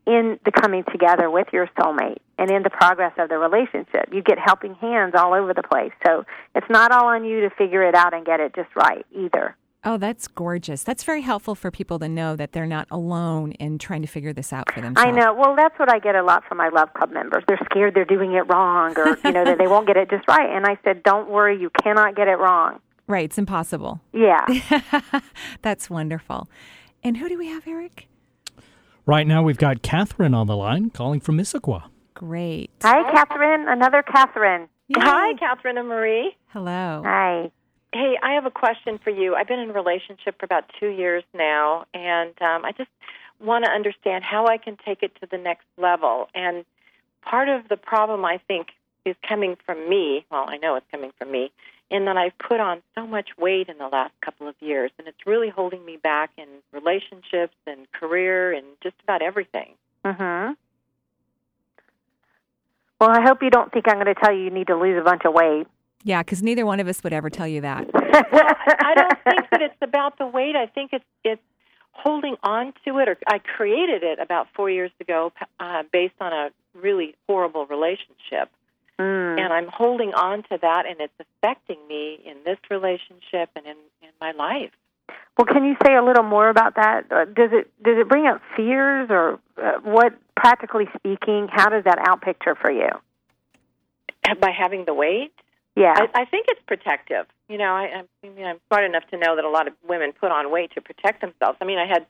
in the coming together with your soulmate and in the progress of the relationship. You get helping hands all over the place. So it's not all on you to figure it out and get it just right either. Oh, that's gorgeous. That's very helpful for people to know that they're not alone in trying to figure this out for themselves. I know. Well, that's what I get a lot from my love club members. They're scared they're doing it wrong or, you know, that they won't get it just right. And I said, "Don't worry, you cannot get it wrong." Right, it's impossible. Yeah. That's wonderful. And who do we have, Eric? Right now, we've got Catherine on the line calling from Issaquah. Great. Hi, Catherine. Another Catherine. Hi, Kathryn and Marie. Hello. Hi. Hey, I have a question for you. I've been in a relationship for about two years now, and um, I just want to understand how I can take it to the next level. And part of the problem, I think, is coming from me. Well, I know it's coming from me. and that I've put on so much weight in the last couple of years, and it's really holding me back in relationships and career and just about everything. Mhm. Well, I hope you don't think I'm going to tell you you need to lose a bunch of weight. Yeah, because neither one of us would ever tell you that. Well, I don't think that it's about the weight. I think it's it's holding on to it. Or I created it about four years ago, uh, based on a really horrible relationship, Mm. and I'm holding on to that, and it's affecting me in this relationship and in in my life. Well, can you say a little more about that? Uh, Does it does it bring up fears, or uh, what? Practically speaking, how does that out picture for you? By having the weight, Yeah. I, I think it's protective. You know, I, I mean, I'm smart enough to know that a lot of women put on weight to protect themselves. I mean, I had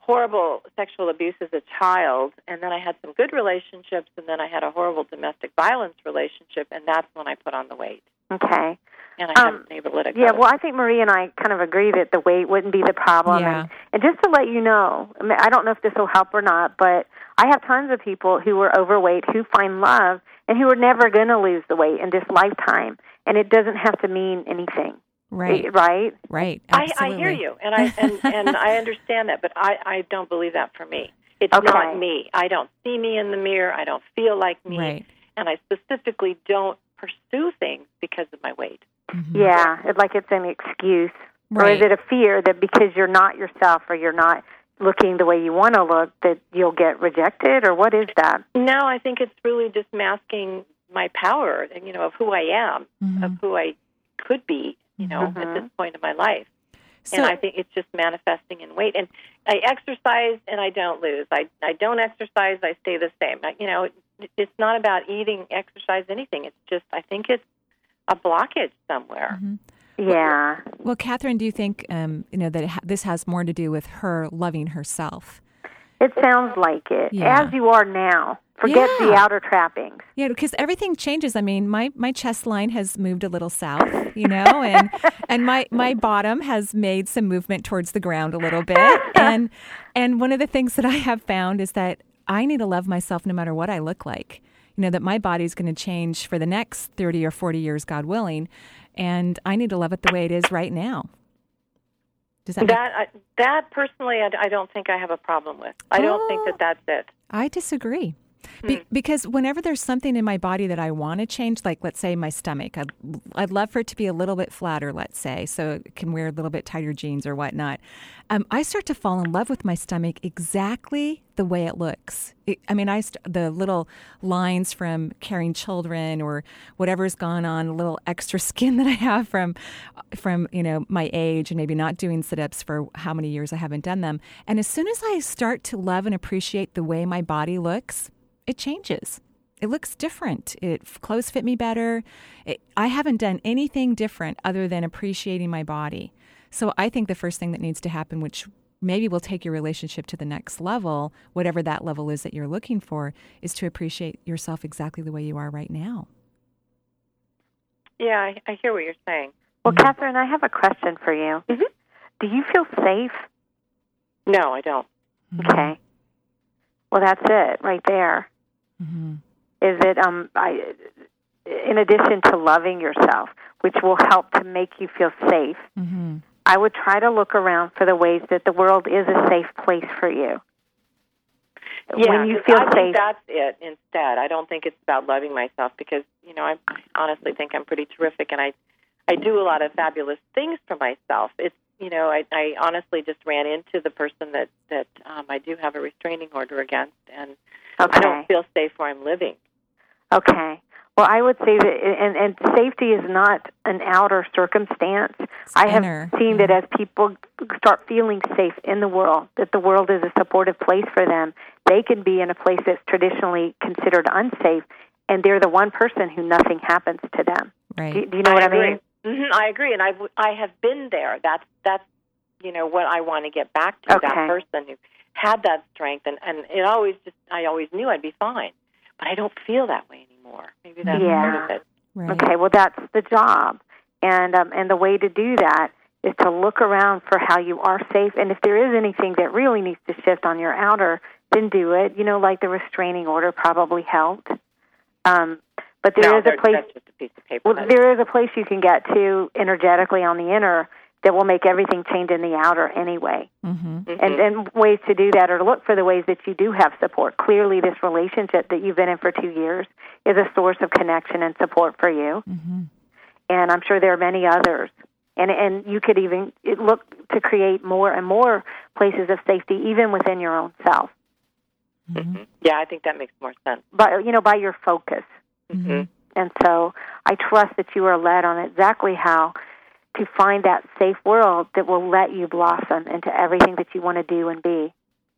horrible sexual abuse as a child, and then I had some good relationships, and then I had a horrible domestic violence relationship, and that's when I put on the weight, okay. and I Um, haven't been able to let it go. Yeah, well, I think Marie and I kind of agree that the weight wouldn't be the problem. Yeah. And, and just to let you know, I, mean, I don't know if this will help or not, but I have tons of people who are overweight who find love and who are never going to lose the weight in this lifetime. And it doesn't have to mean anything. Right. Right? Right. I, I hear you, and I and, and I understand that, but I I don't believe that for me. It's Okay. not me. I don't see me in the mirror. I don't feel like me, Right. and I specifically don't pursue things because of my weight. Mhm. Yeah, it, like it's an excuse. Or is it a fear that because you're not yourself or you're not looking the way you want to look that you'll get rejected or what is that? No, I think it's really just masking my power, and you know, of who I am, Mhm. of who I could be, you know, at Mhm. this point in my life. So, and I think it's just manifesting in weight. And I exercise and I don't lose. I I don't exercise. I stay the same. I, you know, it, it's not about eating, exercise, anything. It's just I think it's a blockage somewhere. Mhm. Yeah. well, Kathryn, do you think um, you know that it ha- this has more to do with her loving herself? It sounds like it. Yeah. As you are now. Forget the outer trappings. Yeah, because everything changes. I mean, my my chest line has moved a little south, you know, and and my my bottom has made some movement towards the ground a little bit. And and one of the things that I have found is that I need to love myself no matter what I look like. You know that my body's going to change for the next 30 or 40 years, God willing, and I need to love it the way it is right now. Does that make That I, that personally, I, I don't think I have a problem with. I don't think that that's it. I disagree. Be- hmm. because whenever there's something in my body that I want to change, like let's say my stomach, I'd, I'd love for it to be a little bit flatter, let's say, so it can wear a little bit tighter jeans or whatnot. Um, I start to fall in love with my stomach exactly the way it looks. It, I mean, I st- the little lines from carrying children or whatever's gone on, a little extra skin that I have from from you know my age and maybe not doing sit-ups for how many years I haven't done them. And as soon as I start to love and appreciate the way my body looks, it changes. It looks different. It clothes fit me better. It, I haven't done anything different other than appreciating my body. So I think the first thing that needs to happen, which maybe will take your relationship to the next level, whatever that level is that you're looking for, is to appreciate yourself exactly the way you are right now. Yeah, I, I hear what you're saying. Well, Catherine, I have a question for you. Mhm. Do you feel safe? No, I don't. Okay. Well, that's it right there. Mm-hmm. Is it um I in addition to loving yourself, which will help to make you feel safe, Mm-hmm. I would try to look around for the ways that the world is a safe place for you. Yeah, when you feel I think safe. that's it. Instead, I don't think it's about loving myself because you know I honestly think I'm pretty terrific, and I I do a lot of fabulous things for myself. It's you know I I honestly just ran into the person that that um, I do have a restraining order against, and I don't feel safe where I'm living. Okay. Well, I would say that, and, and safety is not an outer circumstance. I have inner, seen that as people start feeling safe in the world, that the world is a supportive place for them, they can be in a place that's traditionally considered unsafe, and they're the one person who nothing happens to them. Right. Do, do you know what I agree. mean? hmm I agree, and I I have been there. That's that's you know what I want to get back to that person who had that strength, and and it always just I always knew I'd be fine, but I don't feel that way anymore. Maybe that's Yeah. part of it. Right. Okay, well that's the job, and um, and the way to do that is to look around for how you are safe, and if there is anything that really needs to shift on your outer, then do it. You know, like the restraining order probably helped. Um, But there no, is a there- place. That's just a piece of paper. Well, That's- there is a place you can get to energetically on the inner that will make everything change in the outer anyway. Mm-hmm. Mhm. And and ways to do that are to look for the ways that you do have support. Clearly, this relationship that you've been in for two years is a source of connection and support for you. Mm-hmm. And I'm sure there are many others. And and you could even look to create more and more places of safety, even within your own self. Mhm. Yeah, I think that makes more sense. But you know by your focus. hmm And so I trust that you are led on exactly how to find that safe world that will let you blossom into everything that you want to do and be.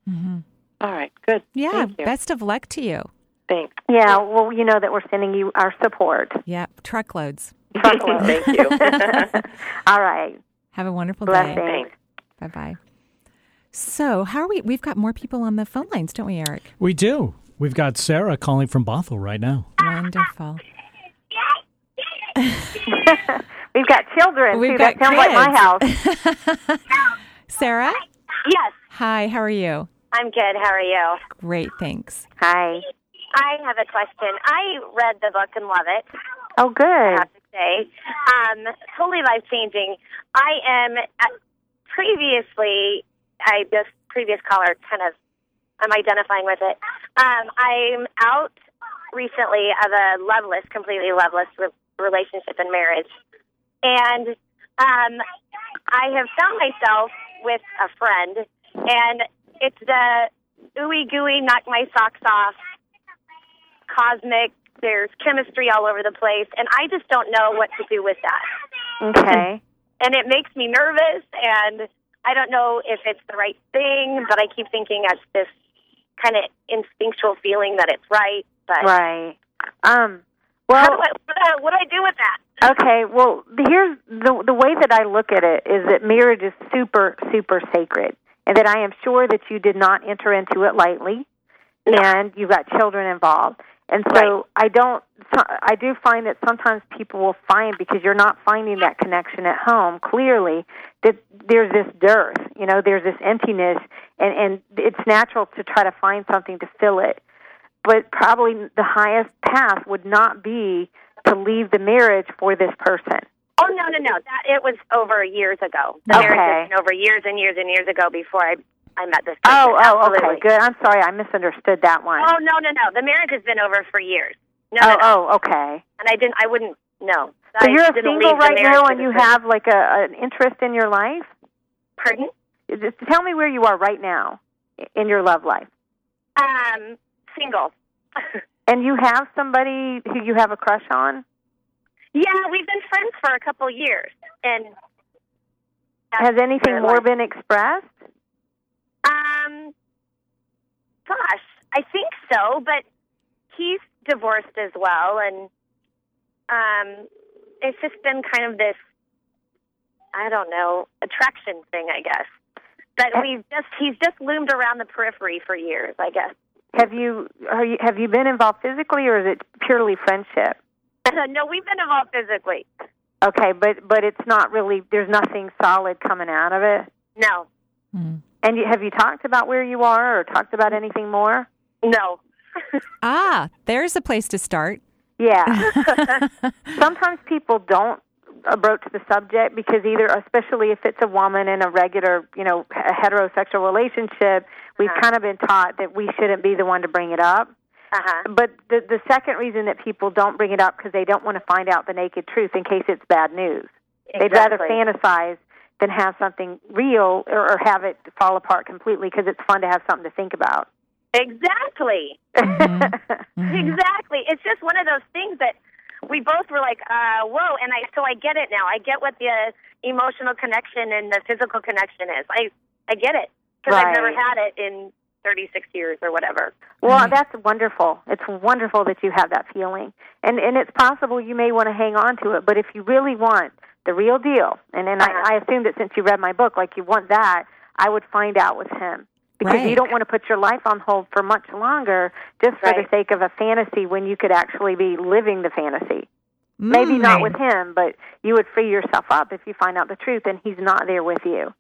Mm-hmm. All right, good. Yeah, Thank you. best of luck to you. Thanks. Yeah, well, you know that we're sending you our support. Yeah, truckloads. Truckload. Thank you. All right. Have a wonderful Blessings. day. Thanks. Bye bye. So, how are we? We've got more people on the phone lines, don't we, Eric? We do. We've got Sarah calling from Bothell right now. Wonderful. We've got children We've too. got that sounds like my house. Sarah? Yes, Hi, how are you? I'm good. How are you? Great, thanks. Hi. I have a question. I read the book and love it. Oh, good. I have um, totally life changing. I am uh, previously. I this previous caller kind of. I'm identifying with it. Um, I'm out recently of a loveless, completely loveless re- relationship and marriage, and um, I have found myself with a friend, and it's the ooey gooey, knock my socks off, cosmic. There's chemistry all over the place, and I just don't know what to do with that. Okay. And it makes me nervous, and I don't know if it's the right thing, but I keep thinking it's this kind of instinctual feeling that it's right. But Right. Um. Well, do I, what, do I, what do I do with that? Okay, well, here's the the way that I look at it is that marriage is super super sacred, and that I am sure that you did not enter into it lightly, and you've got children involved, and so I don't. I do find that sometimes people will find because you're not finding that connection at home clearly that there's this dearth, you know, there's this emptiness, and and it's natural to try to find something to fill it but probably the highest path would not be to leave the marriage for this person. Oh no no no! That it was over years ago. The Okay. marriage been over years and years and years ago before I I met this person. Oh, oh, Absolutely. okay, good. I'm sorry, I misunderstood that one. Oh no no no! The marriage has been over for years. No, oh, no, no. oh, okay. and I didn't. I wouldn't. No. So I you're a single right now, and you person. have like a an interest in your life. Pardon? It- Tell me where you are right now in your love life, Um, single. and you have somebody who you have a crush on. yeah, we've been friends for a couple years, and Has anything more life. been expressed? Um, gosh, I think so, but he's divorced as well, and um, it's just been kind of this, I don't know, attraction thing, I guess. But we've just he's just loomed around the periphery for years, I guess. Have you, are you have you been involved physically, or is it purely friendship? no, we've been involved physically. Okay, but but it's not really. There's nothing solid coming out of it. No, Mm. And you, have you talked about where you are, or talked about anything more? no. Ah, there's a place to start. Yeah. Sometimes people don't broach the subject because either, especially if it's a woman in a regular, you know, a heterosexual relationship, we've Uh-huh. kind of been taught that we shouldn't be the one to bring it up. Uh huh. But the the second reason that people don't bring it up because they don't want to find out the naked truth in case it's bad news. exactly. They'd rather fantasize than have something real or, or have it fall apart completely because it's fun to have something to think about. Exactly. Mm-hmm. Exactly. It's just one of those things that we both were like, uh, whoa, and I so I get it now. I get what the uh, emotional connection and the physical connection is. I I get it because I've never had it in 36 years or whatever. Well, Right. that's wonderful. It's wonderful that you have that feeling, and and it's possible you may want to hang on to it. But if you really want the real deal, and and Uh-huh. I, I assume that since you read my book, like you want that, I would find out with him because you don't want to put your life on hold for much longer just for the sake of a fantasy when you could actually be living the fantasy. Maybe not Mm. with him, but you would free yourself up if you find out the truth and he's not there with you.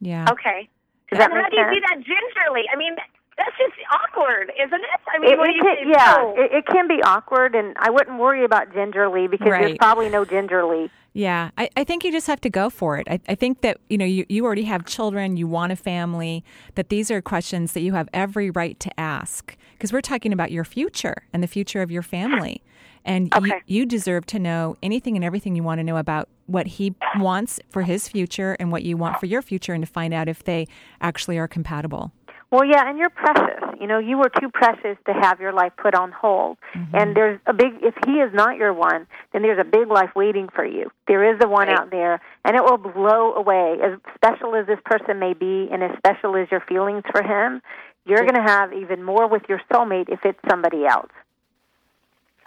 Yeah. Okay. Does that and how make do you sense? do that gingerly? I mean, That's just awkward, isn't it? I mean, It, what it do you can, say? yeah, No. it, it can be awkward, and I wouldn't worry about gingerly because there's probably no gingerly. Yeah, I, I think you just have to go for it. I, I think that you know you, you already have children, you want a family. That these are questions that you have every right to ask because we're talking about your future and the future of your family, and you, you deserve to know anything and everything you want to know about what he wants for his future and what you want for your future, and to find out if they actually are compatible. Well, yeah, and you're precious. You know, you were too precious to have your life put on hold. Mm-hmm. And there's a big, if he is not your one, then there's a big life waiting for you. There is the one out there, and it will blow away. As special as this person may be, and as special as your feelings for him, you're going to have even more with your soulmate if it's somebody else.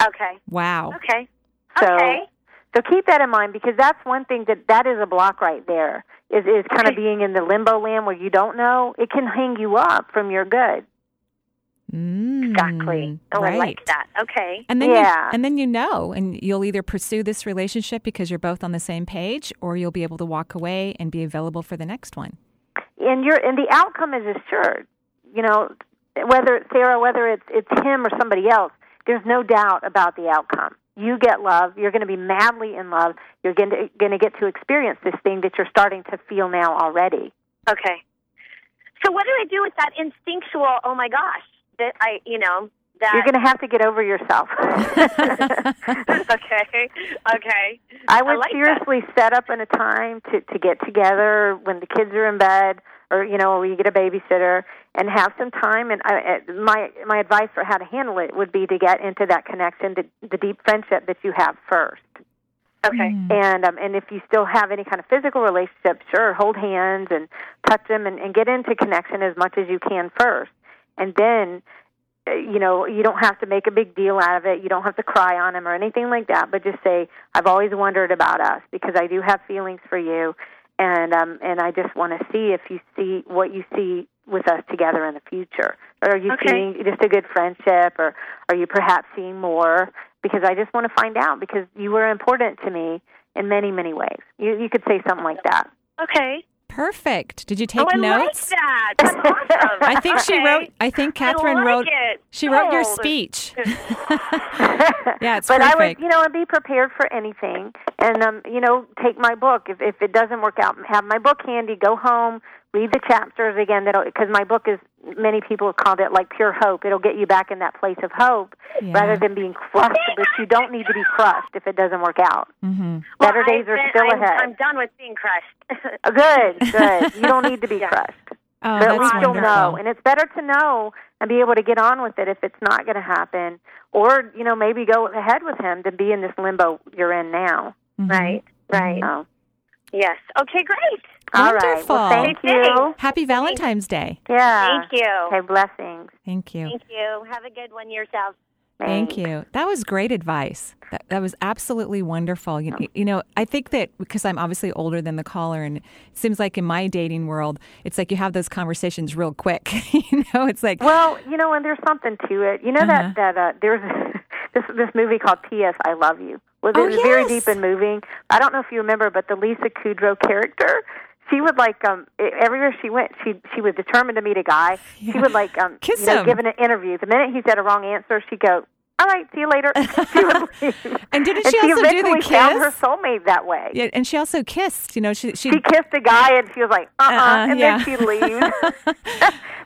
Okay. Wow. Okay. So, Okay. so keep that in mind because that's one thing that that is a block right there. Is is kind of being in the limbo land where you don't know. It can hang you up from your good. Exactly. Mm, oh, I like that. Okay. And then Yeah. you, and then you know, and you'll either pursue this relationship because you're both on the same page, or you'll be able to walk away and be available for the next one. and you're and the outcome is assured. You know, whether it's Sarah, whether it's it's him or somebody else, there's no doubt about the outcome. You get love. You're going to be madly in love. You're going to going to get to experience this thing that you're starting to feel now already. Okay. So what do I do with that instinctual? Oh my gosh, that I, you know, that. You're going to have to get over yourself. okay. Okay. I would like that. seriously set up in a time to to get together when the kids are in bed, or you know, or you get a babysitter, and have some time. And I, uh, my my advice for how to handle it would be to get into that connection, the, the deep friendship that you have first. Okay. And um, and if you still have any kind of physical relationship, sure, hold hands and touch them, and, and get into connection as much as you can first, and then. uh, You know, you don't have to make a big deal out of it. You don't have to cry on him or anything like that. But just say, "I've always wondered about us because I do have feelings for you, and um, and I just want to see if you see what you see with us together in the future. Or are you Okay. seeing just a good friendship, or are you perhaps seeing more? Because I just want to find out because you were important to me in many many ways. You you could say something like that. Okay. Perfect. Did you take oh, I notes? like that. That's awesome. I think she wrote. I think I Catherine like wrote. it. She wrote your speech. yeah, it's but I would, perfect. you know, and be prepared for anything. And um, you know, take my book. If if it doesn't work out, have my book handy. Go home, read the chapters again. That because my book is many people have called it like pure hope. It'll get you back in that place of hope Yeah. rather than being crushed. But you don't need to be crushed if it doesn't work out. mm-hmm. Better Well, days I've are been- still I'm, ahead. I'm done with being crushed. Uh, Good, good. You don't need to be crushed. Oh, but at that's least you'll know. And it's better to know and be able to get on with it if it's not going to happen. Or, you know, maybe go ahead with him than be in this limbo you're in now. Mhm. Right. Right. So, Yes. Okay. Great. All right. Wonderful. Well, thank you. Happy Valentine's Day. Yeah. Thank you. Okay, blessings. Thank you. Thank you. Have a good one yourself. Thank you. That was great advice. That, that was absolutely wonderful. You, you know, I think that because I'm obviously older than the caller, and it seems like in my dating world, it's like you have those conversations real quick. you know, it's like, Well, you know, and there's something to it. You know Uh-huh. that that uh, there's this this movie called P.S. I Love You. Well, Oh, it was very deep and moving. I don't know if you remember, but the Lisa Kudrow character, she would like um everywhere she went, she she was determined to meet a guy. She would like um Kiss you know him. give an interview. The minute he said a wrong answer, she'd go, "All right, see you later." she and didn't And she also do the found her soulmate that way. Yeah, and she also kissed. You know, she she. She kissed a guy and she was like, uh uh Uh-uh, and yeah. then she leaves.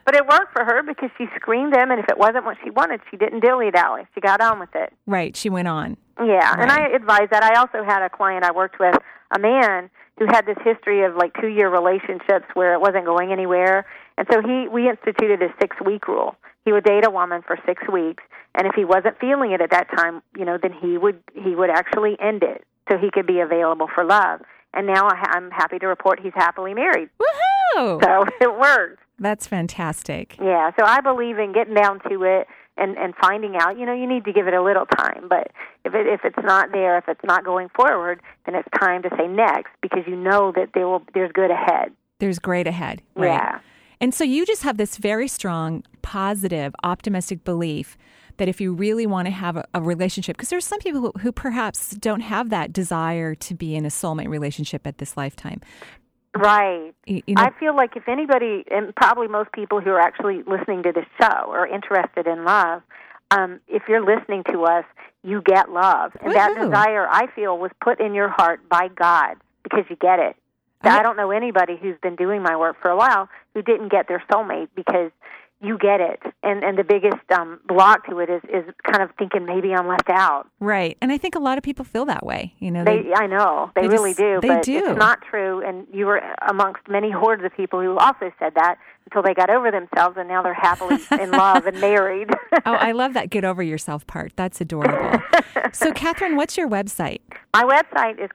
but it worked for her because she screened him, and if it wasn't what she wanted, she didn't dilly dally. She got on with it. right, she went on. Yeah, and I advise that. I also had a client I worked with, a man who had this history of like two year relationships where it wasn't going anywhere, and so he we instituted a six week rule. He would date a woman for six weeks, and if he wasn't feeling it at that time, you know, then he would he would actually end it so he could be available for love. And now I, I'm happy to report he's happily married. Woohoo! So it worked. That's fantastic. Yeah, so I believe in getting down to it and and finding out. You know, you need to give it a little time, but if it if it's not there, if it's not going forward, then it's time to say next because you know that there will there's good ahead. There's great ahead. Right. Yeah. And so you just have this very strong, positive, optimistic belief that if you really want to have a, a relationship, because there's some people who, who perhaps don't have that desire to be in a soulmate relationship at this lifetime. Right. You, you know, I feel like if anybody, and probably most people who are actually listening to this show are interested in love, um, if you're listening to us, you get love. And Woo-hoo. that desire, I feel, was put in your heart by God because you get it. I don't know anybody who's been doing my work for a while who didn't get their soulmate because you get it. And and the biggest um block to it is is kind of thinking maybe i'm left out. Right. And i think a lot of people feel that way you know they, they i know. They, they really just, do they but do. it's not true. And you were amongst many hordes of people who also said that until they got over themselves and now they're happily in love and married. Oh i love that get over yourself part. That's adorable. So kathryn what's your website? My website is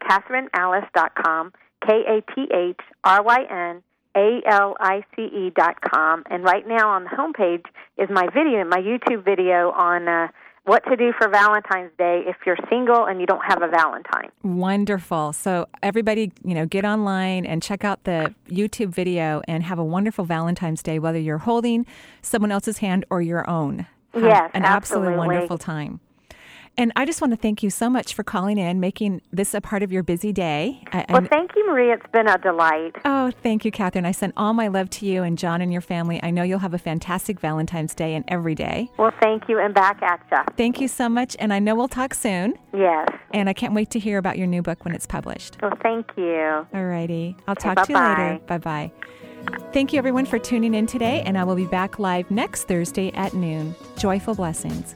kathrynalice.com k-a-t-h-r-y-n a-L-I-C-E dot com. And right now on the homepage is my video, my YouTube video on uh, what to do for Valentine's Day if you're single and you don't have a Valentine. Wonderful. So everybody, you know, get online and check out the YouTube video and have a wonderful Valentine's Day, whether you're holding someone else's hand or your own. Have yes, an absolutely. absolutely wonderful time. And I just want to thank you so much for calling in, making this a part of your busy day. well, thank you, Marie. It's been a delight. Oh, thank you, Kathryn. I send all my love to you and John and your family. I know you'll have a fantastic Valentine's Day and every day. Well, thank you, and back at you. Thank you so much, and I know we'll talk soon. Yes. And I can't wait to hear about your new book when it's published. Well, thank you. All righty. I'll talk to you later. Bye bye. Thank you, everyone, for tuning in today, and I will be back live next Thursday at noon. Joyful blessings.